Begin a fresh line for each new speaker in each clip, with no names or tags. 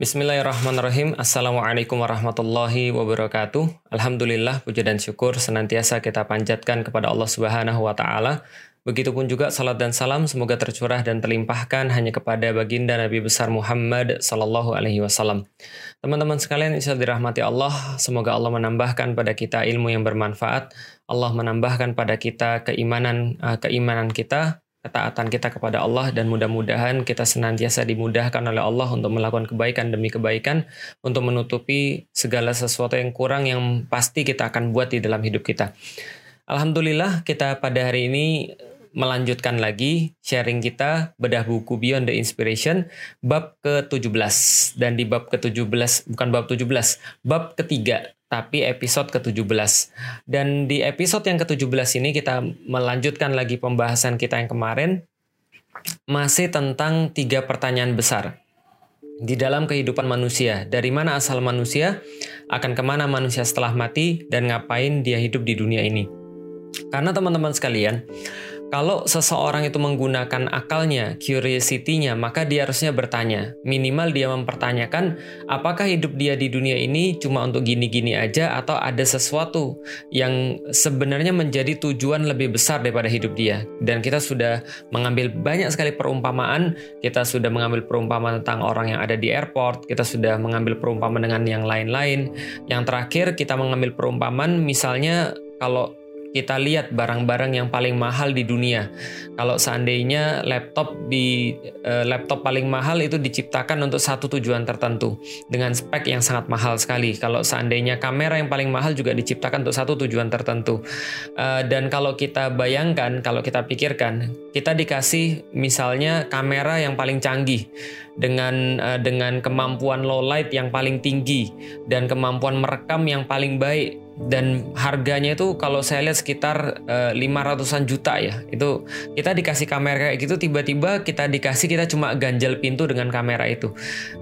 Bismillahirrahmanirrahim. Assalamualaikum warahmatullahi wabarakatuh. Alhamdulillah, puja dan syukur senantiasa kita panjatkan kepada Allah Subhanahu wa taala. Begitupun juga salat dan salam semoga tercurah dan terlimpahkan hanya kepada baginda Nabi besar Muhammad sallallahu alaihi wasallam. Teman-teman sekalian, insya dirahmati Allah, semoga Allah menambahkan pada kita ilmu yang bermanfaat. Allah menambahkan pada kita keimanan eh, keimanan kita, ketaatan kita kepada Allah dan mudah-mudahan kita senantiasa dimudahkan oleh Allah untuk melakukan kebaikan demi kebaikan untuk menutupi segala sesuatu yang kurang yang pasti kita akan buat di dalam hidup kita. Alhamdulillah kita pada hari ini melanjutkan lagi sharing kita bedah buku Beyond the Inspiration bab ke-17 dan di bab ke-17 bukan bab 17 bab ketiga tapi episode ke-17. Dan di episode yang ke-17 ini kita melanjutkan lagi pembahasan kita yang kemarin masih tentang tiga pertanyaan besar di dalam kehidupan manusia. Dari mana asal manusia, akan ke mana manusia setelah mati, dan ngapain dia hidup di dunia ini. Karena teman-teman sekalian, kalau seseorang itu menggunakan akalnya, curiosity-nya, maka dia harusnya bertanya. Minimal dia mempertanyakan apakah hidup dia di dunia ini cuma untuk gini-gini aja atau ada sesuatu yang sebenarnya menjadi tujuan lebih besar daripada hidup dia. Dan kita sudah mengambil banyak sekali perumpamaan, kita sudah mengambil perumpamaan tentang orang yang ada di airport, kita sudah mengambil perumpamaan dengan yang lain-lain. Yang terakhir kita mengambil perumpamaan misalnya kalau kita lihat barang-barang yang paling mahal di dunia. Kalau seandainya laptop di uh, laptop paling mahal itu diciptakan untuk satu tujuan tertentu dengan spek yang sangat mahal sekali. Kalau seandainya kamera yang paling mahal juga diciptakan untuk satu tujuan tertentu. Uh, dan kalau kita bayangkan, kalau kita pikirkan, kita dikasih misalnya kamera yang paling canggih dengan uh, dengan kemampuan low light yang paling tinggi dan kemampuan merekam yang paling baik dan harganya itu kalau saya lihat sekitar uh, 500-an juta ya. Itu kita dikasih kamera kayak gitu tiba-tiba kita dikasih kita cuma ganjal pintu dengan kamera itu.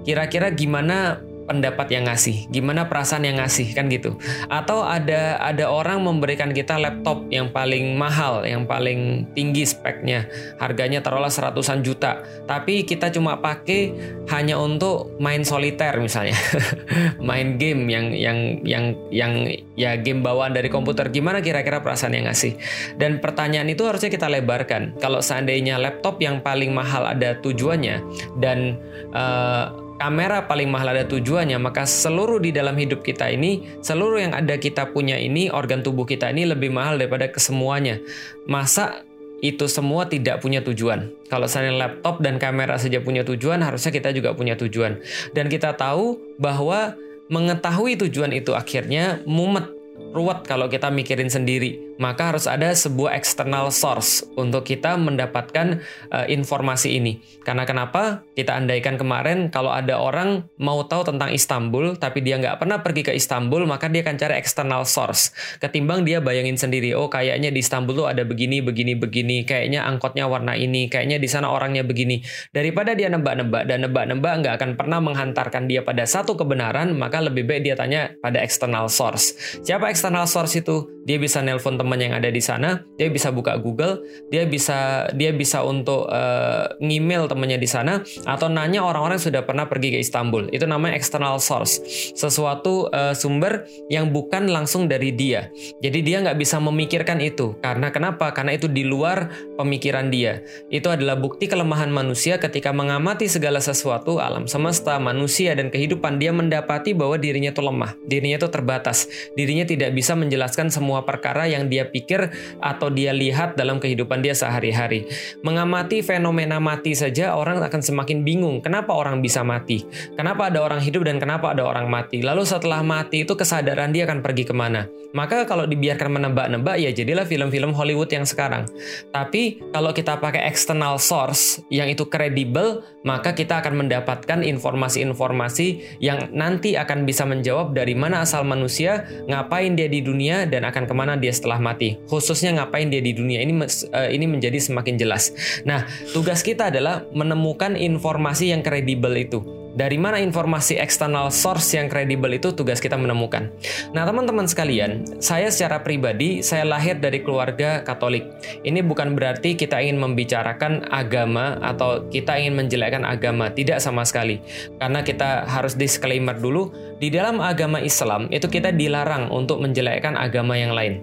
Kira-kira gimana pendapat yang ngasih, gimana perasaan yang ngasih kan gitu. Atau ada ada orang memberikan kita laptop yang paling mahal, yang paling tinggi speknya, harganya taruhlah seratusan juta, tapi kita cuma pakai hanya untuk main soliter misalnya, main game yang yang yang yang ya game bawaan dari komputer. Gimana kira-kira perasaan yang ngasih? Dan pertanyaan itu harusnya kita lebarkan. Kalau seandainya laptop yang paling mahal ada tujuannya dan uh, kamera paling mahal ada tujuannya, maka seluruh di dalam hidup kita ini, seluruh yang ada kita punya ini, organ tubuh kita ini lebih mahal daripada kesemuanya. Masa itu semua tidak punya tujuan. Kalau saya laptop dan kamera saja punya tujuan, harusnya kita juga punya tujuan. Dan kita tahu bahwa mengetahui tujuan itu akhirnya mumet ruwet kalau kita mikirin sendiri. Maka harus ada sebuah external source untuk kita mendapatkan uh, informasi ini. Karena kenapa? Kita andaikan kemarin kalau ada orang mau tahu tentang Istanbul tapi dia nggak pernah pergi ke Istanbul maka dia akan cari external source. Ketimbang dia bayangin sendiri, oh kayaknya di Istanbul tuh ada begini, begini, begini. Kayaknya angkotnya warna ini, kayaknya di sana orangnya begini. Daripada dia nebak-nebak dan nebak-nebak nggak akan pernah menghantarkan dia pada satu kebenaran, maka lebih baik dia tanya pada external source. Siapa external source itu dia bisa nelpon teman yang ada di sana dia bisa buka Google dia bisa dia bisa untuk uh, ngemail temannya di sana atau nanya orang-orang yang sudah pernah pergi ke Istanbul. Itu namanya external source. Sesuatu uh, sumber yang bukan langsung dari dia. Jadi dia nggak bisa memikirkan itu. Karena kenapa? Karena itu di luar pemikiran dia. Itu adalah bukti kelemahan manusia ketika mengamati segala sesuatu alam semesta manusia dan kehidupan. Dia mendapati bahwa dirinya itu lemah dirinya itu terbatas dirinya tidak bisa menjelaskan semua perkara yang dia pikir atau dia lihat dalam kehidupan dia sehari-hari. Mengamati fenomena mati saja orang akan semakin bingung. Kenapa orang bisa mati? Kenapa ada orang hidup dan kenapa ada orang mati? Lalu setelah mati itu kesadaran dia akan pergi ke mana? Maka kalau dibiarkan menebak-nebak ya jadilah film-film Hollywood yang sekarang. Tapi kalau kita pakai external source yang itu kredibel, maka kita akan mendapatkan informasi-informasi yang nanti akan bisa menjawab dari mana asal manusia, ngapain dia di dunia dan akan ke mana dia setelah mati. Khususnya ngapain dia di dunia ini uh, ini menjadi semakin jelas. Nah, tugas kita adalah menemukan informasi yang kredibel itu Dari mana informasi eksternal source yang kredibel itu tugas kita menemukan. Nah, teman-teman sekalian, saya secara pribadi saya lahir dari keluarga Katolik. Ini bukan berarti kita ingin membicarakan agama atau kita ingin menjelekkan agama, tidak sama sekali. Karena kita harus disclaimer dulu, di dalam agama Islam itu kita dilarang untuk menjelekkan agama yang lain.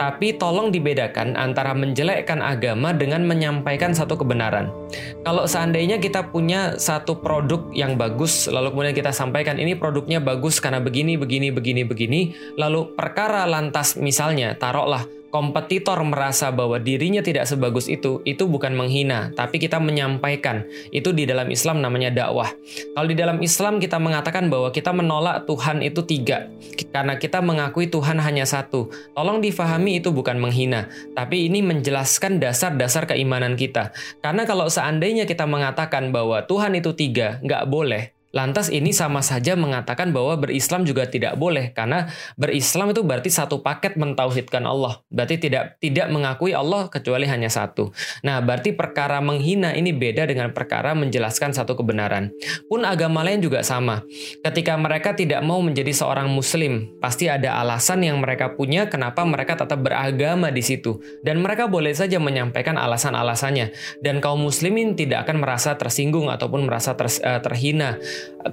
Tapi tolong dibedakan antara menjelekkan agama dengan menyampaikan satu kebenaran. Kalau seandainya kita punya satu produk yang bagus, lalu kemudian kita sampaikan ini produknya bagus karena begini, begini, begini, begini, lalu perkara lantas misalnya taruhlah kompetitor merasa bahwa dirinya tidak sebagus itu, itu bukan menghina, tapi kita menyampaikan. Itu di dalam Islam namanya dakwah. Kalau di dalam Islam kita mengatakan bahwa kita menolak Tuhan itu tiga, karena kita mengakui Tuhan hanya satu. Tolong difahami itu bukan menghina, tapi ini menjelaskan dasar-dasar keimanan kita. Karena kalau seandainya kita mengatakan bahwa Tuhan itu tiga, nggak boleh, Lantas ini sama saja mengatakan bahwa berislam juga tidak boleh karena berislam itu berarti satu paket mentauhidkan Allah. Berarti tidak tidak mengakui Allah kecuali hanya satu. Nah, berarti perkara menghina ini beda dengan perkara menjelaskan satu kebenaran. Pun agama lain juga sama. Ketika mereka tidak mau menjadi seorang muslim, pasti ada alasan yang mereka punya kenapa mereka tetap beragama di situ dan mereka boleh saja menyampaikan alasan-alasannya dan kaum muslimin tidak akan merasa tersinggung ataupun merasa ter, uh, terhina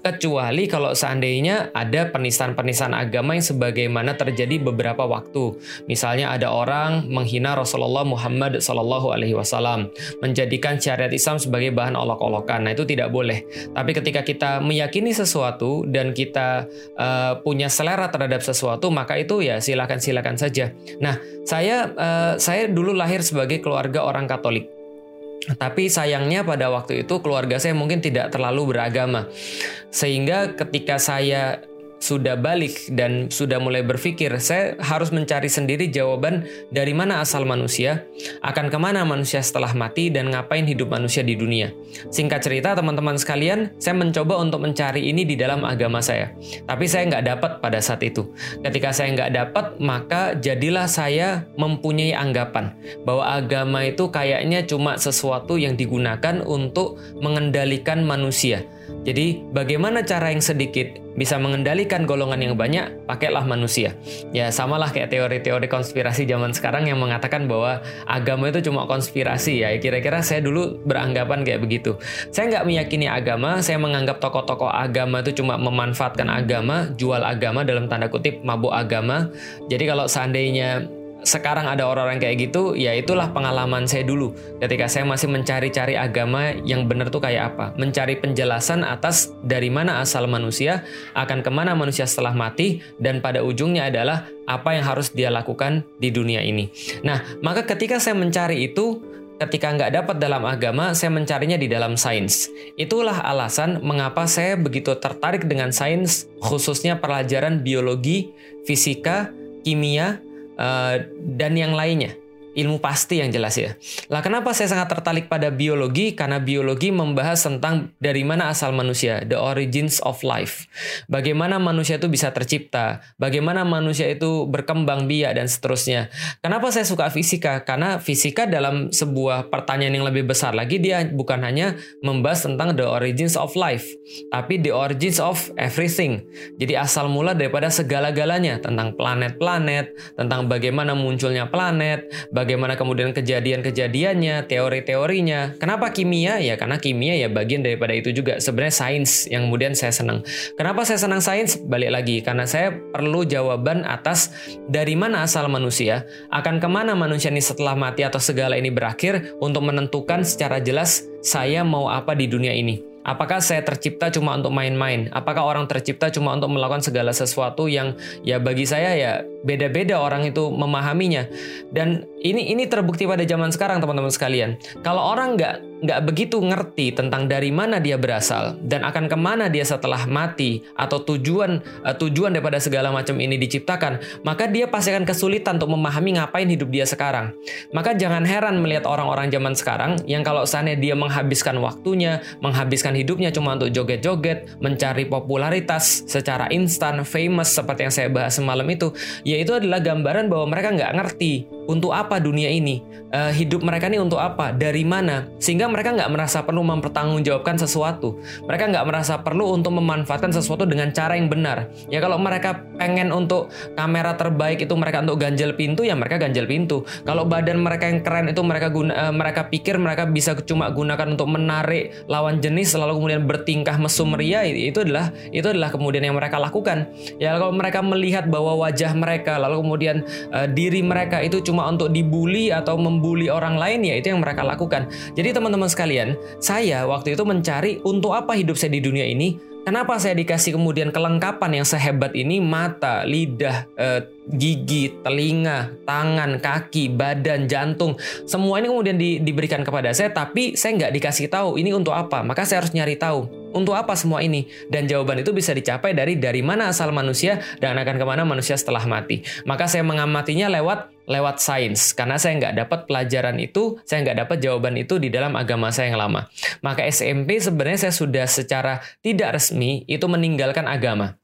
kecuali kalau seandainya ada penistaan-penistaan agama yang sebagaimana terjadi beberapa waktu. Misalnya ada orang menghina Rasulullah Muhammad Sallallahu Alaihi Wasallam, menjadikan syariat Islam sebagai bahan olok-olokan. Nah itu tidak boleh. Tapi ketika kita meyakini sesuatu dan kita uh, punya selera terhadap sesuatu, maka itu ya silakan silakan saja. Nah saya uh, saya dulu lahir sebagai keluarga orang Katolik. Tapi sayangnya pada waktu itu keluarga saya mungkin tidak terlalu beragama. Sehingga ketika saya sudah balik dan sudah mulai berpikir, saya harus mencari sendiri jawaban dari mana asal manusia, akan ke mana manusia setelah mati, dan ngapain hidup manusia di dunia. Singkat cerita, teman-teman sekalian, saya mencoba untuk mencari ini di dalam agama saya. Tapi saya nggak dapat pada saat itu. Ketika saya nggak dapat, maka jadilah saya mempunyai anggapan bahwa agama itu kayaknya cuma sesuatu yang digunakan untuk mengendalikan manusia jadi bagaimana cara yang sedikit bisa mengendalikan golongan yang banyak? Pakailah manusia. Ya samalah kayak teori-teori konspirasi zaman sekarang yang mengatakan bahwa agama itu cuma konspirasi ya. Kira-kira saya dulu beranggapan kayak begitu. Saya nggak meyakini agama, saya menganggap tokoh-tokoh agama itu cuma memanfaatkan agama, jual agama dalam tanda kutip mabuk agama. Jadi kalau seandainya sekarang ada orang-orang kayak gitu, ya itulah pengalaman saya dulu ketika saya masih mencari-cari agama yang benar tuh kayak apa. Mencari penjelasan atas dari mana asal manusia, akan ke mana manusia setelah mati, dan pada ujungnya adalah apa yang harus dia lakukan di dunia ini. Nah, maka ketika saya mencari itu, ketika nggak dapat dalam agama, saya mencarinya di dalam sains. Itulah alasan mengapa saya begitu tertarik dengan sains, khususnya pelajaran biologi, fisika, kimia, uh, dan yang lainnya ilmu pasti yang jelas ya. Lah kenapa saya sangat tertarik pada biologi? Karena biologi membahas tentang dari mana asal manusia, the origins of life. Bagaimana manusia itu bisa tercipta, bagaimana manusia itu berkembang biak dan seterusnya. Kenapa saya suka fisika? Karena fisika dalam sebuah pertanyaan yang lebih besar lagi dia bukan hanya membahas tentang the origins of life, tapi the origins of everything. Jadi asal mula daripada segala-galanya tentang planet-planet, tentang bagaimana munculnya planet, bagaimana bagaimana kemudian kejadian-kejadiannya, teori-teorinya. Kenapa kimia? Ya karena kimia ya bagian daripada itu juga. Sebenarnya sains yang kemudian saya senang. Kenapa saya senang sains? Balik lagi karena saya perlu jawaban atas dari mana asal manusia, akan ke mana manusia ini setelah mati atau segala ini berakhir untuk menentukan secara jelas saya mau apa di dunia ini. Apakah saya tercipta cuma untuk main-main? Apakah orang tercipta cuma untuk melakukan segala sesuatu yang ya bagi saya ya beda-beda orang itu memahaminya. Dan ini ini terbukti pada zaman sekarang teman-teman sekalian. Kalau orang nggak nggak begitu ngerti tentang dari mana dia berasal dan akan ke mana dia setelah mati atau tujuan uh, tujuan daripada segala macam ini diciptakan, maka dia pasti akan kesulitan untuk memahami ngapain hidup dia sekarang. Maka jangan heran melihat orang-orang zaman sekarang yang kalau sana dia menghabiskan waktunya, menghabiskan hidupnya cuma untuk joget-joget, mencari popularitas secara instan, famous seperti yang saya bahas semalam itu, yaitu adalah gambaran bahwa mereka nggak ngerti untuk apa dunia ini? Uh, hidup mereka ini untuk apa? Dari mana? Sehingga mereka nggak merasa perlu mempertanggungjawabkan sesuatu. Mereka nggak merasa perlu untuk memanfaatkan sesuatu dengan cara yang benar. Ya kalau mereka pengen untuk kamera terbaik itu mereka untuk ganjel pintu, ya mereka ganjel pintu. Kalau badan mereka yang keren itu mereka guna, uh, mereka pikir mereka bisa cuma gunakan untuk menarik lawan jenis, lalu kemudian bertingkah mesum ria, itu adalah itu adalah kemudian yang mereka lakukan. Ya kalau mereka melihat bahwa wajah mereka, lalu kemudian uh, diri mereka itu cuma untuk dibully atau membuli orang lain ya itu yang mereka lakukan. Jadi teman-teman sekalian, saya waktu itu mencari untuk apa hidup saya di dunia ini Kenapa saya dikasih kemudian kelengkapan yang sehebat ini mata, lidah, eh, gigi, telinga, tangan, kaki, badan, jantung, semua ini kemudian di, diberikan kepada saya, tapi saya nggak dikasih tahu ini untuk apa. Maka saya harus nyari tahu untuk apa semua ini. Dan jawaban itu bisa dicapai dari dari mana asal manusia dan akan ke mana manusia setelah mati. Maka saya mengamatinya lewat lewat sains karena saya nggak dapat pelajaran itu, saya nggak dapat jawaban itu di dalam agama saya yang lama. Maka SMP sebenarnya saya sudah secara tidak resmi itu meninggalkan agama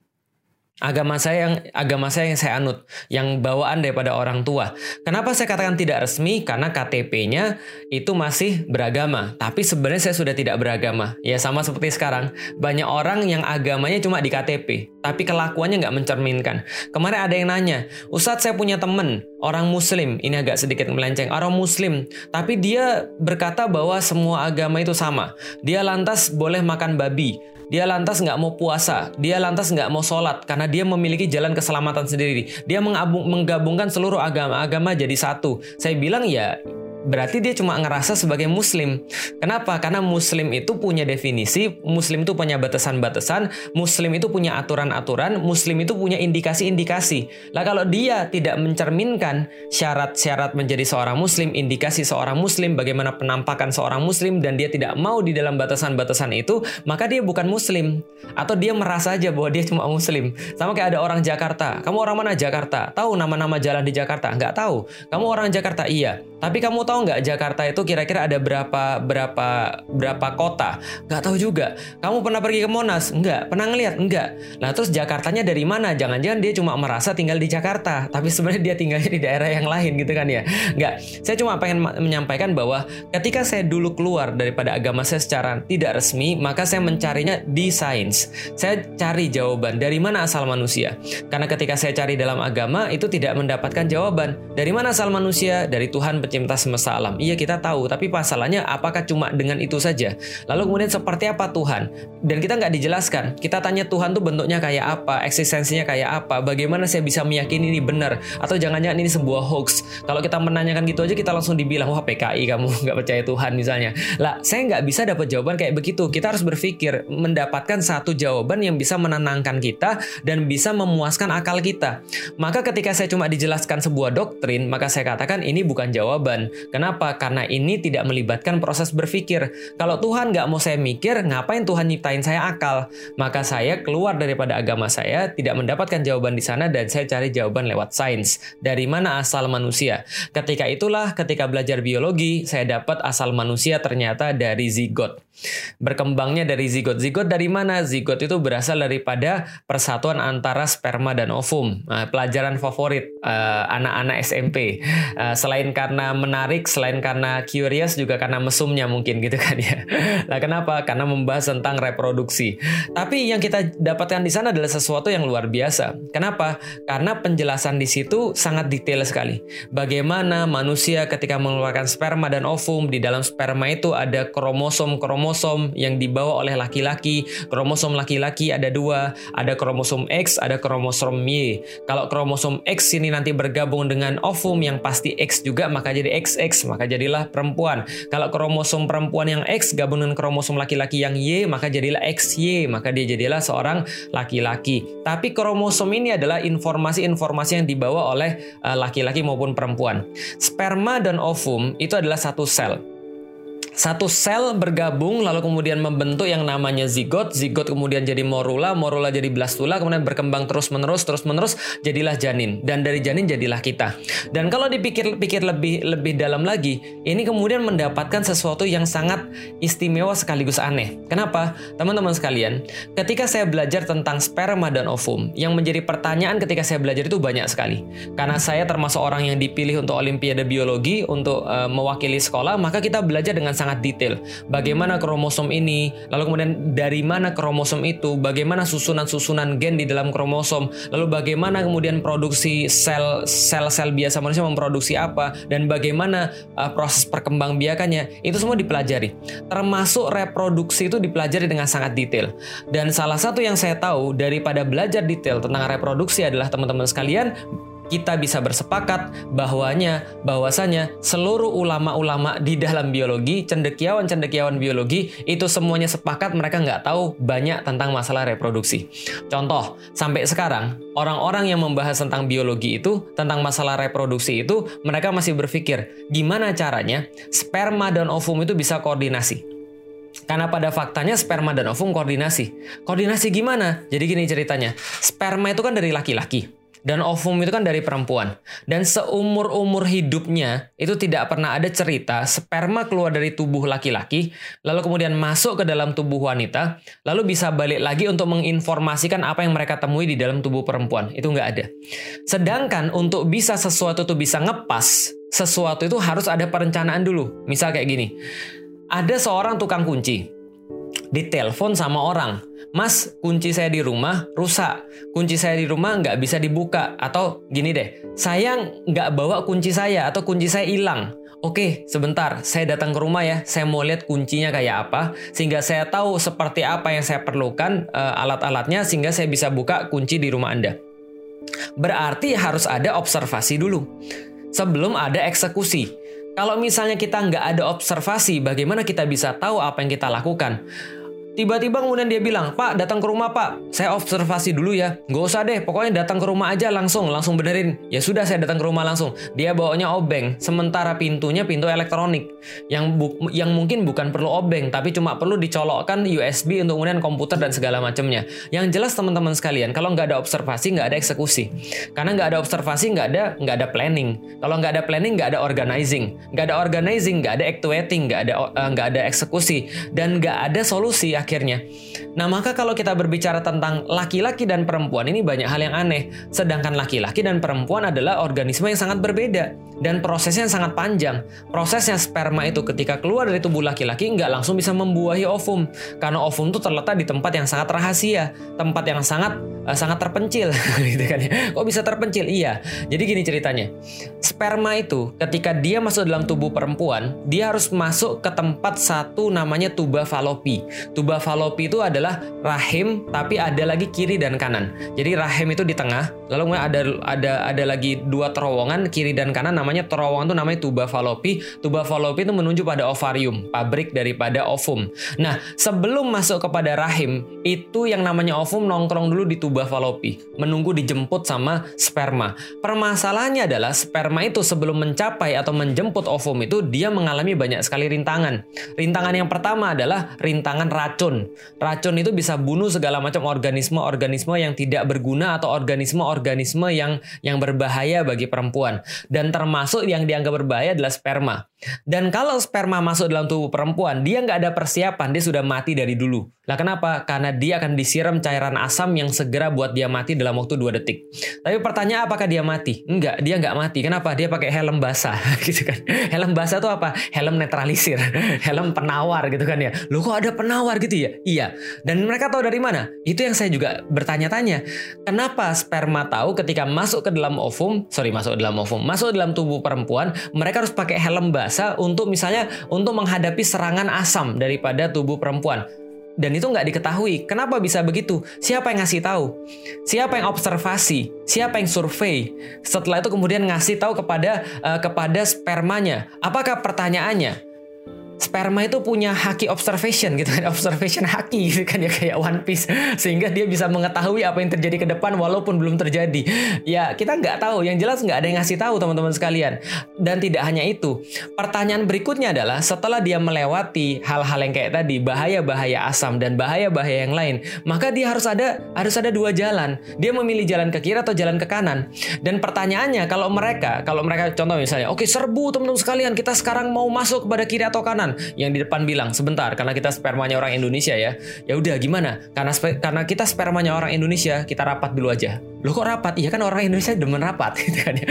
agama saya yang agama saya yang saya anut, yang bawaan daripada orang tua. Kenapa saya katakan tidak resmi? Karena KTP-nya itu masih beragama, tapi sebenarnya saya sudah tidak beragama. Ya sama seperti sekarang, banyak orang yang agamanya cuma di KTP, tapi kelakuannya nggak mencerminkan. Kemarin ada yang nanya, Ustadz saya punya temen orang Muslim, ini agak sedikit melenceng, orang Muslim, tapi dia berkata bahwa semua agama itu sama. Dia lantas boleh makan babi, dia lantas nggak mau puasa, dia lantas nggak mau sholat karena dia memiliki jalan keselamatan sendiri. Dia menggabungkan seluruh agama-agama jadi satu. Saya bilang ya berarti dia cuma ngerasa sebagai muslim. Kenapa? Karena muslim itu punya definisi, muslim itu punya batasan-batasan, muslim itu punya aturan-aturan, muslim itu punya indikasi-indikasi. Lah kalau dia tidak mencerminkan syarat-syarat menjadi seorang muslim, indikasi seorang muslim, bagaimana penampakan seorang muslim dan dia tidak mau di dalam batasan-batasan itu, maka dia bukan muslim. Atau dia merasa aja bahwa dia cuma muslim. Sama kayak ada orang Jakarta. Kamu orang mana Jakarta? Tahu nama-nama jalan di Jakarta? Nggak tahu. Kamu orang Jakarta? Iya. Tapi kamu tahu tahu nggak Jakarta itu kira-kira ada berapa berapa berapa kota? Nggak tahu juga. Kamu pernah pergi ke Monas? Nggak. Pernah ngeliat? Nggak. Nah terus Jakartanya dari mana? Jangan-jangan dia cuma merasa tinggal di Jakarta, tapi sebenarnya dia tinggalnya di daerah yang lain gitu kan ya? Nggak. Saya cuma pengen menyampaikan bahwa ketika saya dulu keluar daripada agama saya secara tidak resmi, maka saya mencarinya di sains. Saya cari jawaban dari mana asal manusia. Karena ketika saya cari dalam agama itu tidak mendapatkan jawaban. Dari mana asal manusia? Dari Tuhan pencipta semesta semesta alam. Iya kita tahu, tapi masalahnya apakah cuma dengan itu saja? Lalu kemudian seperti apa Tuhan? Dan kita nggak dijelaskan. Kita tanya Tuhan tuh bentuknya kayak apa, eksistensinya kayak apa, bagaimana saya bisa meyakini ini benar, atau jangan-jangan ini sebuah hoax. Kalau kita menanyakan gitu aja kita langsung dibilang, wah PKI kamu nggak percaya Tuhan misalnya. Lah saya nggak bisa dapat jawaban kayak begitu. Kita harus berpikir mendapatkan satu jawaban yang bisa menenangkan kita dan bisa memuaskan akal kita. Maka ketika saya cuma dijelaskan sebuah doktrin, maka saya katakan ini bukan jawaban. Kenapa? Karena ini tidak melibatkan proses berpikir. Kalau Tuhan nggak mau saya mikir, ngapain Tuhan nyiptain saya akal? Maka saya keluar daripada agama saya, tidak mendapatkan jawaban di sana dan saya cari jawaban lewat sains. Dari mana asal manusia? Ketika itulah, ketika belajar biologi, saya dapat asal manusia ternyata dari zigot. Berkembangnya dari zigot. Zigot dari mana? Zigot itu berasal daripada persatuan antara sperma dan ovum. Nah, pelajaran favorit uh, anak-anak SMP. Uh, selain karena menarik, selain karena curious, juga karena mesumnya mungkin gitu kan ya. Nah kenapa? Karena membahas tentang reproduksi. Tapi yang kita dapatkan di sana adalah sesuatu yang luar biasa. Kenapa? Karena penjelasan di situ sangat detail sekali. Bagaimana manusia ketika mengeluarkan sperma dan ovum di dalam sperma itu ada kromosom kromosom yang dibawa oleh laki-laki. Kromosom laki-laki ada dua, ada kromosom X, ada kromosom Y. Kalau kromosom X ini nanti bergabung dengan ovum yang pasti X juga, maka jadi XX, maka jadilah perempuan. Kalau kromosom perempuan yang X gabung dengan kromosom laki-laki yang Y, maka jadilah XY, maka dia jadilah seorang laki-laki. Tapi kromosom ini adalah informasi-informasi yang dibawa oleh eh, laki-laki maupun perempuan. Sperma dan ovum itu adalah satu sel satu sel bergabung lalu kemudian membentuk yang namanya zigot, zigot kemudian jadi morula, morula jadi blastula, kemudian berkembang terus-menerus, terus-menerus jadilah janin dan dari janin jadilah kita. Dan kalau dipikir-pikir lebih lebih dalam lagi, ini kemudian mendapatkan sesuatu yang sangat istimewa sekaligus aneh. Kenapa? Teman-teman sekalian, ketika saya belajar tentang sperma dan ovum, yang menjadi pertanyaan ketika saya belajar itu banyak sekali. Karena saya termasuk orang yang dipilih untuk olimpiade biologi untuk uh, mewakili sekolah, maka kita belajar dengan sangat detail. Bagaimana kromosom ini, lalu kemudian dari mana kromosom itu, bagaimana susunan-susunan gen di dalam kromosom, lalu bagaimana kemudian produksi sel sel-sel biasa manusia memproduksi apa dan bagaimana uh, proses perkembangbiakannya, itu semua dipelajari. Termasuk reproduksi itu dipelajari dengan sangat detail. Dan salah satu yang saya tahu daripada belajar detail tentang reproduksi adalah teman-teman sekalian kita bisa bersepakat bahwanya bahwasanya seluruh ulama-ulama di dalam biologi, cendekiawan-cendekiawan biologi itu semuanya sepakat mereka nggak tahu banyak tentang masalah reproduksi. Contoh, sampai sekarang orang-orang yang membahas tentang biologi itu, tentang masalah reproduksi itu, mereka masih berpikir gimana caranya sperma dan ovum itu bisa koordinasi. Karena pada faktanya sperma dan ovum koordinasi. Koordinasi gimana? Jadi gini ceritanya. Sperma itu kan dari laki-laki dan ovum itu kan dari perempuan. Dan seumur-umur hidupnya itu tidak pernah ada cerita sperma keluar dari tubuh laki-laki, lalu kemudian masuk ke dalam tubuh wanita, lalu bisa balik lagi untuk menginformasikan apa yang mereka temui di dalam tubuh perempuan. Itu nggak ada. Sedangkan untuk bisa sesuatu itu bisa ngepas, sesuatu itu harus ada perencanaan dulu. Misal kayak gini, ada seorang tukang kunci, ditelepon sama orang, Mas, kunci saya di rumah rusak. Kunci saya di rumah nggak bisa dibuka. Atau gini deh, saya nggak bawa kunci saya atau kunci saya hilang. Oke, sebentar. Saya datang ke rumah ya. Saya mau lihat kuncinya kayak apa. Sehingga saya tahu seperti apa yang saya perlukan uh, alat-alatnya. Sehingga saya bisa buka kunci di rumah Anda. Berarti harus ada observasi dulu. Sebelum ada eksekusi. Kalau misalnya kita nggak ada observasi, bagaimana kita bisa tahu apa yang kita lakukan? Tiba-tiba kemudian dia bilang, Pak datang ke rumah Pak, saya observasi dulu ya. Gak usah deh, pokoknya datang ke rumah aja langsung, langsung benerin. Ya sudah saya datang ke rumah langsung. Dia bawanya obeng, sementara pintunya pintu elektronik. Yang bu yang mungkin bukan perlu obeng, tapi cuma perlu dicolokkan USB untuk kemudian komputer dan segala macamnya. Yang jelas teman-teman sekalian, kalau nggak ada observasi, nggak ada eksekusi. Karena nggak ada observasi, nggak ada nggak ada planning. Kalau nggak ada planning, nggak ada organizing. Nggak ada organizing, nggak ada actuating, nggak ada uh, nggak ada eksekusi, dan nggak ada solusi akhirnya. Nah, maka kalau kita berbicara tentang laki-laki dan perempuan ini banyak hal yang aneh. Sedangkan laki-laki dan perempuan adalah organisme yang sangat berbeda dan prosesnya sangat panjang. Prosesnya sperma itu ketika keluar dari tubuh laki-laki nggak langsung bisa membuahi ovum karena ovum itu terletak di tempat yang sangat rahasia, tempat yang sangat uh, sangat terpencil gitu kan ya. Kok bisa terpencil? Iya. Jadi gini ceritanya. Sperma itu ketika dia masuk dalam tubuh perempuan, dia harus masuk ke tempat satu namanya tuba falopi. Tuba falopi itu adalah rahim tapi ada lagi kiri dan kanan. Jadi rahim itu di tengah, lalu ada ada ada lagi dua terowongan kiri dan kanan namanya terowongan itu namanya tuba falopi. Tuba falopi itu menuju pada ovarium, pabrik daripada ovum. Nah, sebelum masuk kepada rahim, itu yang namanya ovum nongkrong dulu di tuba falopi, menunggu dijemput sama sperma. Permasalahannya adalah sperma itu sebelum mencapai atau menjemput ovum itu dia mengalami banyak sekali rintangan. Rintangan yang pertama adalah rintangan racun. Racun itu bisa bunuh segala macam organisme-organisme yang tidak berguna atau organisme-organisme yang yang berbahaya bagi perempuan. Dan termasuk yang dianggap berbahaya adalah sperma. Dan kalau sperma masuk dalam tubuh perempuan, dia nggak ada persiapan, dia sudah mati dari dulu. Lah kenapa? Karena dia akan disiram cairan asam yang segera buat dia mati dalam waktu 2 detik. Tapi pertanyaan apakah dia mati? Enggak, dia nggak mati. Kenapa? Dia pakai helm basah gitu kan. Helm basah itu apa? Helm netralisir, helm penawar gitu kan ya. Lu kok ada penawar gitu ya? Iya. Dan mereka tahu dari mana? Itu yang saya juga bertanya-tanya. Kenapa sperma tahu ketika masuk ke dalam ovum, sorry masuk ke dalam ovum, masuk ke dalam tubuh perempuan, mereka harus pakai helm basah untuk misalnya untuk menghadapi serangan asam daripada tubuh perempuan. Dan itu nggak diketahui. Kenapa bisa begitu? Siapa yang ngasih tahu? Siapa yang observasi? Siapa yang survei? Setelah itu kemudian ngasih tahu kepada uh, kepada spermanya. Apakah pertanyaannya? Sperma itu punya haki observation gitu kan observation haki gitu kan ya kayak One Piece. Sehingga dia bisa mengetahui apa yang terjadi ke depan walaupun belum terjadi. Ya kita nggak tahu. Yang jelas nggak ada yang ngasih tahu teman-teman sekalian. Dan tidak hanya itu. Pertanyaan berikutnya adalah setelah dia melewati hal-hal yang kayak tadi bahaya-bahaya asam dan bahaya-bahaya yang lain maka dia harus ada harus ada dua jalan. Dia memilih jalan ke kiri atau jalan ke kanan. Dan pertanyaannya kalau mereka kalau mereka contoh misalnya oke okay, serbu teman-teman sekalian kita sekarang mau masuk kepada kiri atau kanan yang di depan bilang sebentar karena kita spermanya orang Indonesia ya. Ya udah gimana? Karena karena kita spermanya orang Indonesia kita rapat dulu aja lo kok rapat? Iya kan orang Indonesia demen rapat gitu kan ya.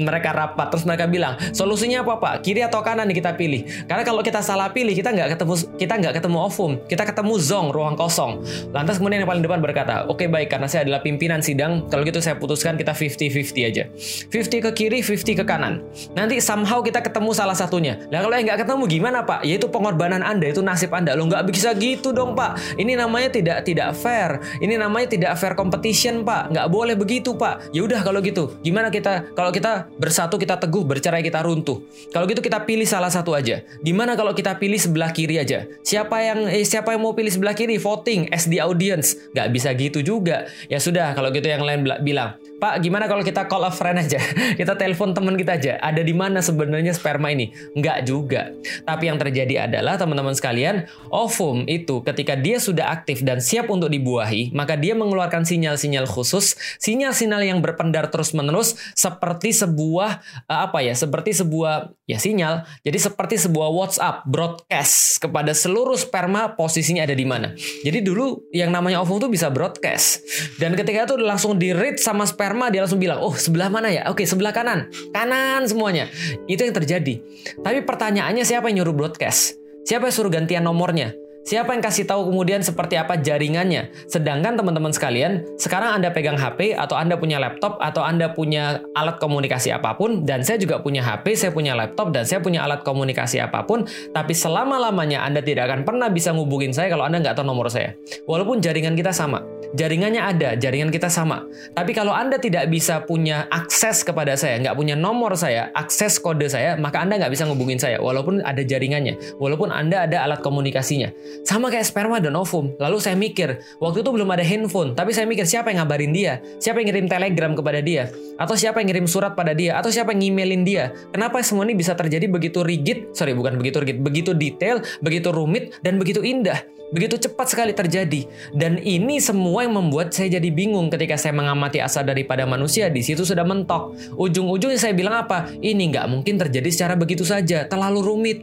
mereka rapat terus mereka bilang solusinya apa pak? Kiri atau kanan nih kita pilih? Karena kalau kita salah pilih kita nggak ketemu kita nggak ketemu ovum. Kita ketemu zong ruang kosong. Lantas kemudian yang paling depan berkata oke okay, baik karena saya adalah pimpinan sidang. Kalau gitu saya putuskan kita 50-50 aja. 50 ke kiri 50 ke kanan. Nanti somehow kita ketemu salah satunya. Nah kalau yang nggak ketemu gimana pak? Yaitu pengorbanan anda itu nasib anda. Lo nggak bisa gitu dong pak. Ini namanya tidak tidak fair. Ini namanya tidak fair competition pak. Nggak boleh begitu pak. Ya udah kalau gitu. Gimana kita kalau kita bersatu kita teguh bercerai kita runtuh. Kalau gitu kita pilih salah satu aja. Gimana kalau kita pilih sebelah kiri aja? Siapa yang eh, siapa yang mau pilih sebelah kiri? Voting the audience. Nggak bisa gitu juga. Ya sudah kalau gitu yang lain bilang Pak, gimana kalau kita call a friend aja? Kita telepon teman kita aja. Ada di mana sebenarnya sperma ini? Enggak juga. Tapi yang terjadi adalah teman-teman sekalian, ovum itu ketika dia sudah aktif dan siap untuk dibuahi, maka dia mengeluarkan sinyal-sinyal khusus, sinyal-sinyal yang berpendar terus-menerus seperti sebuah uh, apa ya? Seperti sebuah ya sinyal. Jadi seperti sebuah WhatsApp broadcast kepada seluruh sperma posisinya ada di mana. Jadi dulu yang namanya ovum itu bisa broadcast. Dan ketika itu langsung di-read sama sperma sperma dia langsung bilang, oh sebelah mana ya? Oke sebelah kanan, kanan semuanya. Itu yang terjadi. Tapi pertanyaannya siapa yang nyuruh broadcast? Siapa yang suruh gantian nomornya? Siapa yang kasih tahu kemudian seperti apa jaringannya? Sedangkan teman-teman sekalian, sekarang Anda pegang HP atau Anda punya laptop atau Anda punya alat komunikasi apa pun dan saya juga punya HP, saya punya laptop dan saya punya alat komunikasi apa pun, tapi selama-lamanya Anda tidak akan pernah bisa ngubungin saya kalau Anda nggak tahu nomor saya. Walaupun jaringan kita sama. Jaringannya ada, jaringan kita sama. Tapi kalau Anda tidak bisa punya akses kepada saya, nggak punya nomor saya, akses kode saya, maka Anda nggak bisa ngubungin saya, walaupun ada jaringannya, walaupun Anda ada alat komunikasinya. Sama kayak sperma dan ovum. Lalu saya mikir, waktu itu belum ada handphone, tapi saya mikir siapa yang ngabarin dia? Siapa yang ngirim telegram kepada dia? Atau siapa yang ngirim surat pada dia? Atau siapa yang emailin dia? Kenapa semua ini bisa terjadi begitu rigid? Sorry, bukan begitu rigid, begitu detail, begitu rumit, dan begitu indah. Begitu cepat sekali terjadi. Dan ini semua yang membuat saya jadi bingung ketika saya mengamati asal daripada manusia. Di situ sudah mentok. Ujung-ujungnya saya bilang apa? Ini nggak mungkin terjadi secara begitu saja. Terlalu rumit.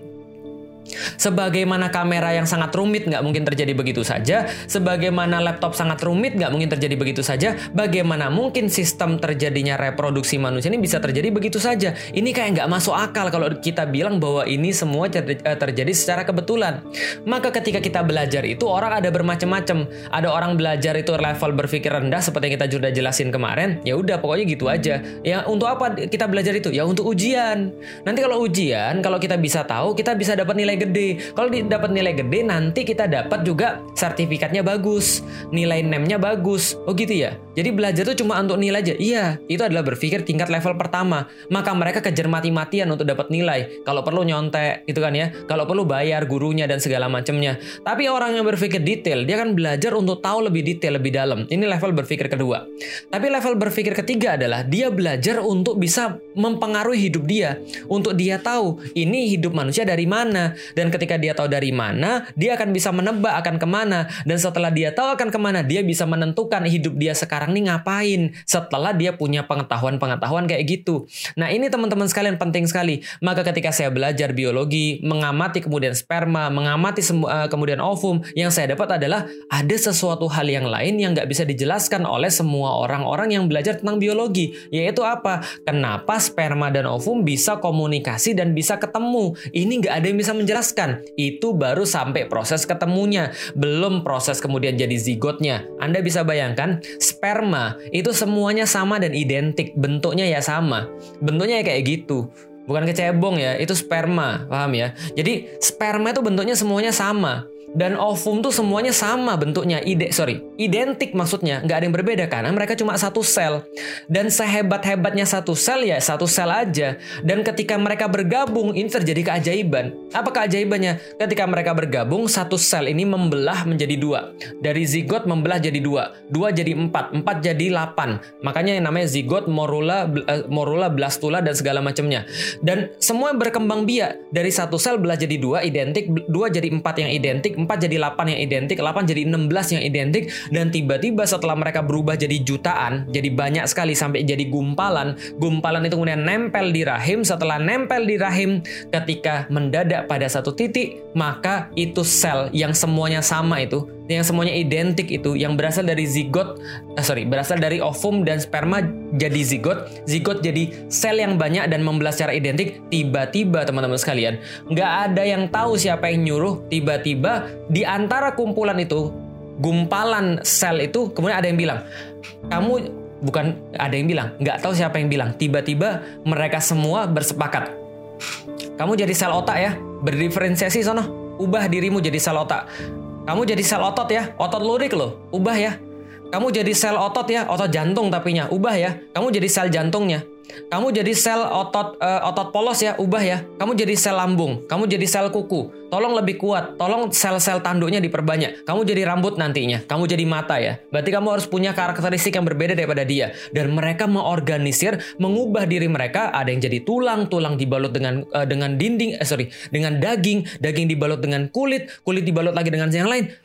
Sebagaimana kamera yang sangat rumit nggak mungkin terjadi begitu saja, sebagaimana laptop sangat rumit nggak mungkin terjadi begitu saja, bagaimana mungkin sistem terjadinya reproduksi manusia ini bisa terjadi begitu saja? Ini kayak nggak masuk akal kalau kita bilang bahwa ini semua eh, terjadi secara kebetulan. Maka ketika kita belajar itu orang ada bermacam-macam. Ada orang belajar itu level berpikir rendah seperti yang kita sudah jelasin kemarin. Ya udah pokoknya gitu aja. Ya untuk apa kita belajar itu? Ya untuk ujian. Nanti kalau ujian, kalau kita bisa tahu, kita bisa dapat nilai gede. Kalau dapat nilai gede nanti kita dapat juga sertifikatnya bagus, nilai NEM-nya bagus. Oh gitu ya. Jadi belajar itu cuma untuk nilai aja. Iya, itu adalah berpikir tingkat level pertama. Maka mereka kejar mati-matian untuk dapat nilai. Kalau perlu nyontek gitu kan ya. Kalau perlu bayar gurunya dan segala macamnya. Tapi orang yang berpikir detail, dia akan belajar untuk tahu lebih detail, lebih dalam. Ini level berpikir kedua. Tapi level berpikir ketiga adalah dia belajar untuk bisa mempengaruhi hidup dia. Untuk dia tahu ini hidup manusia dari mana. Dan ketika dia tahu dari mana, dia akan bisa menebak akan ke mana. Dan setelah dia tahu akan ke mana, dia bisa menentukan hidup dia sekarang nih ngapain. Setelah dia punya pengetahuan-pengetahuan kayak gitu. Nah ini teman-teman sekalian penting sekali. Maka ketika saya belajar biologi, mengamati kemudian sperma, mengamati uh, kemudian ovum, yang saya dapat adalah ada sesuatu hal yang lain yang nggak bisa dijelaskan oleh semua orang-orang yang belajar tentang biologi. Yaitu apa? Kenapa sperma dan ovum bisa komunikasi dan bisa ketemu? Ini nggak ada yang bisa menjelaskan itu baru sampai proses ketemunya, belum proses kemudian jadi zigotnya. Anda bisa bayangkan, sperma itu semuanya sama dan identik, bentuknya ya sama. Bentuknya ya kayak gitu. Bukan kecebong ya, itu sperma, paham ya? Jadi sperma itu bentuknya semuanya sama. Dan ovum tuh semuanya sama bentuknya, ide sorry, identik maksudnya, nggak ada yang berbeda karena mereka cuma satu sel. Dan sehebat-hebatnya satu sel ya satu sel aja. Dan ketika mereka bergabung, ini terjadi keajaiban. Apa keajaibannya? Ketika mereka bergabung, satu sel ini membelah menjadi dua. Dari zigot membelah jadi dua, dua jadi empat, empat jadi delapan. Makanya yang namanya zigot, morula, eh, morula, blastula dan segala macamnya. Dan semua berkembang biak dari satu sel belah jadi dua identik, dua jadi empat yang identik, 4 jadi 8 yang identik, 8 jadi 16 yang identik, dan tiba-tiba setelah mereka berubah jadi jutaan, jadi banyak sekali sampai jadi gumpalan, gumpalan itu kemudian nempel di rahim, setelah nempel di rahim, ketika mendadak pada satu titik, maka itu sel yang semuanya sama itu, yang semuanya identik itu, yang berasal dari zigot, eh, sorry, berasal dari ovum dan sperma jadi zigot, zigot jadi sel yang banyak dan membelah secara identik, tiba-tiba teman-teman sekalian, nggak ada yang tahu siapa yang nyuruh, tiba-tiba di antara kumpulan itu, gumpalan sel itu, kemudian ada yang bilang, kamu bukan ada yang bilang, nggak tahu siapa yang bilang. Tiba-tiba mereka semua bersepakat. Kamu jadi sel otak ya, berdiferensiasi sono, ubah dirimu jadi sel otak. Kamu jadi sel otot ya, otot lurik loh, ubah ya. Kamu jadi sel otot ya, otot jantung tapinya, ubah ya. Kamu jadi sel jantungnya, kamu jadi sel otot uh, otot polos ya, ubah ya. Kamu jadi sel lambung, kamu jadi sel kuku. Tolong lebih kuat, tolong sel-sel tanduknya diperbanyak. Kamu jadi rambut nantinya, kamu jadi mata ya. Berarti kamu harus punya karakteristik yang berbeda daripada dia. Dan mereka mengorganisir, mengubah diri mereka. Ada yang jadi tulang, tulang dibalut dengan uh, dengan dinding, eh, sorry, dengan daging, daging dibalut dengan kulit, kulit dibalut lagi dengan yang lain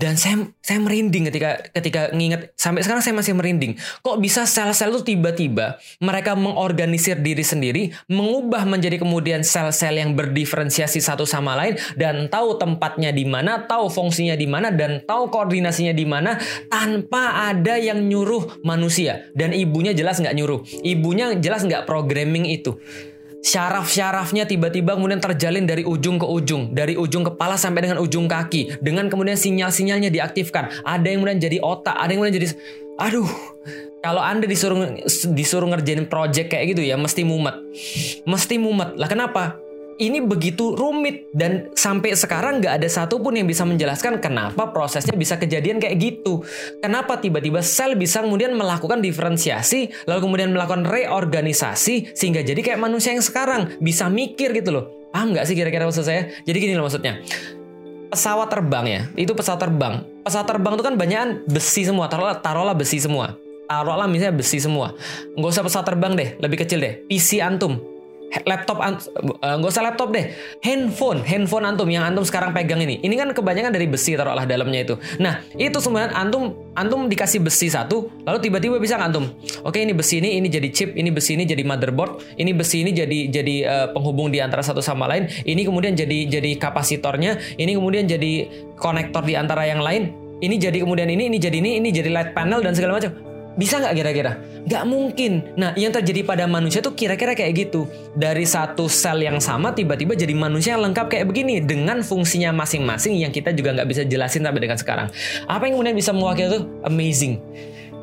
dan saya saya merinding ketika ketika nginget sampai sekarang saya masih merinding. Kok bisa sel-sel itu tiba-tiba mereka mengorganisir diri sendiri, mengubah menjadi kemudian sel-sel yang berdiferensiasi satu sama lain dan tahu tempatnya di mana, tahu fungsinya di mana dan tahu koordinasinya di mana tanpa ada yang nyuruh manusia. Dan ibunya jelas nggak nyuruh. Ibunya jelas nggak programming itu syaraf-syarafnya tiba-tiba kemudian terjalin dari ujung ke ujung, dari ujung kepala sampai dengan ujung kaki, dengan kemudian sinyal-sinyalnya diaktifkan. Ada yang kemudian jadi otak, ada yang kemudian jadi aduh. Kalau Anda disuruh disuruh ngerjain project kayak gitu ya, mesti mumet. Mesti mumet. Lah kenapa? Ini begitu rumit dan sampai sekarang nggak ada satupun yang bisa menjelaskan kenapa prosesnya bisa kejadian kayak gitu. Kenapa tiba-tiba sel bisa kemudian melakukan diferensiasi, lalu kemudian melakukan reorganisasi sehingga jadi kayak manusia yang sekarang bisa mikir gitu loh. Ah nggak sih kira-kira maksud saya? Jadi gini loh maksudnya. Pesawat terbang ya, itu pesawat terbang. Pesawat terbang itu kan banyak besi semua, taruhlah, taruhlah besi semua taruhlah misalnya besi semua. Nggak usah pesawat terbang deh, lebih kecil deh. PC antum, laptop uh, nggak usah laptop deh. Handphone handphone antum yang antum sekarang pegang ini. Ini kan kebanyakan dari besi taruhlah dalamnya itu. Nah itu sebenarnya antum antum dikasih besi satu lalu tiba-tiba bisa antum? Oke ini besi ini ini jadi chip ini besi ini jadi motherboard ini besi ini jadi jadi uh, penghubung di antara satu sama lain ini kemudian jadi jadi kapasitornya ini kemudian jadi konektor di antara yang lain ini jadi kemudian ini ini jadi ini ini jadi light panel dan segala macam bisa nggak kira-kira? Nggak mungkin. Nah, yang terjadi pada manusia tuh kira-kira kayak gitu. Dari satu sel yang sama tiba-tiba jadi manusia yang lengkap kayak begini dengan fungsinya masing-masing yang kita juga nggak bisa jelasin sampai dengan sekarang. Apa yang kemudian bisa mewakili itu? Amazing.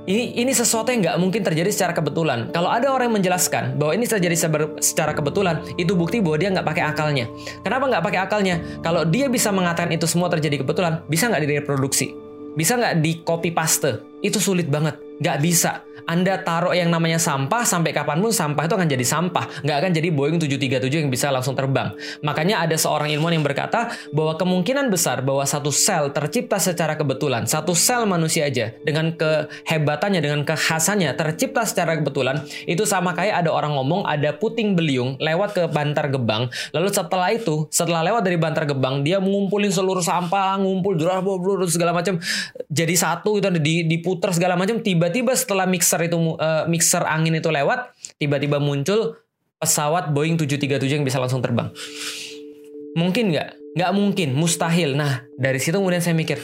Ini ini sesuatu yang nggak mungkin terjadi secara kebetulan. Kalau ada orang yang menjelaskan bahwa ini terjadi secara kebetulan, itu bukti bahwa dia nggak pakai akalnya. Kenapa nggak pakai akalnya? Kalau dia bisa mengatakan itu semua terjadi kebetulan, bisa nggak direproduksi? Bisa nggak di copy paste? Itu sulit banget. Nggak bisa. Anda taruh yang namanya sampah sampai kapan pun sampah itu akan jadi sampah, nggak akan jadi Boeing 737 yang bisa langsung terbang. Makanya ada seorang ilmuwan yang berkata bahwa kemungkinan besar bahwa satu sel tercipta secara kebetulan, satu sel manusia aja dengan kehebatannya, dengan kekhasannya tercipta secara kebetulan, itu sama kayak ada orang ngomong ada puting beliung lewat ke Bantar Gebang, lalu setelah itu, setelah lewat dari Bantar Gebang, dia mengumpulin seluruh sampah, ngumpul segala macam jadi satu itu diputar segala macam, tiba-tiba setelah mixer mixer itu uh, mixer angin itu lewat, tiba-tiba muncul pesawat Boeing 737 yang bisa langsung terbang. Mungkin nggak? Nggak mungkin, mustahil. Nah, dari situ kemudian saya mikir,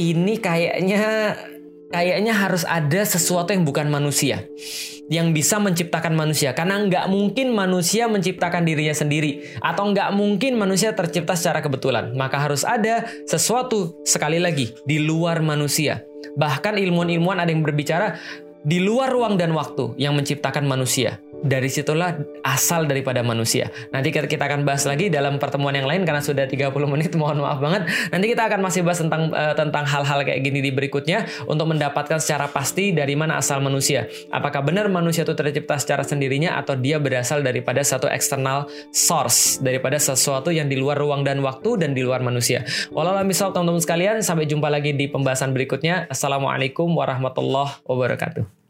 ini kayaknya kayaknya harus ada sesuatu yang bukan manusia yang bisa menciptakan manusia karena nggak mungkin manusia menciptakan dirinya sendiri atau nggak mungkin manusia tercipta secara kebetulan maka harus ada sesuatu sekali lagi di luar manusia bahkan ilmuwan-ilmuwan ada yang berbicara di luar ruang dan waktu yang menciptakan manusia. Dari situlah asal daripada manusia. Nanti kita akan bahas lagi dalam pertemuan yang lain karena sudah 30 menit, mohon maaf banget. Nanti kita akan masih bahas tentang uh, tentang hal-hal kayak gini di berikutnya untuk mendapatkan secara pasti dari mana asal manusia. Apakah benar manusia itu tercipta secara sendirinya atau dia berasal daripada satu eksternal source, daripada sesuatu yang di luar ruang dan waktu dan di luar manusia. Walau misal teman-teman sekalian, sampai jumpa lagi di pembahasan berikutnya. Assalamualaikum warahmatullahi wabarakatuh.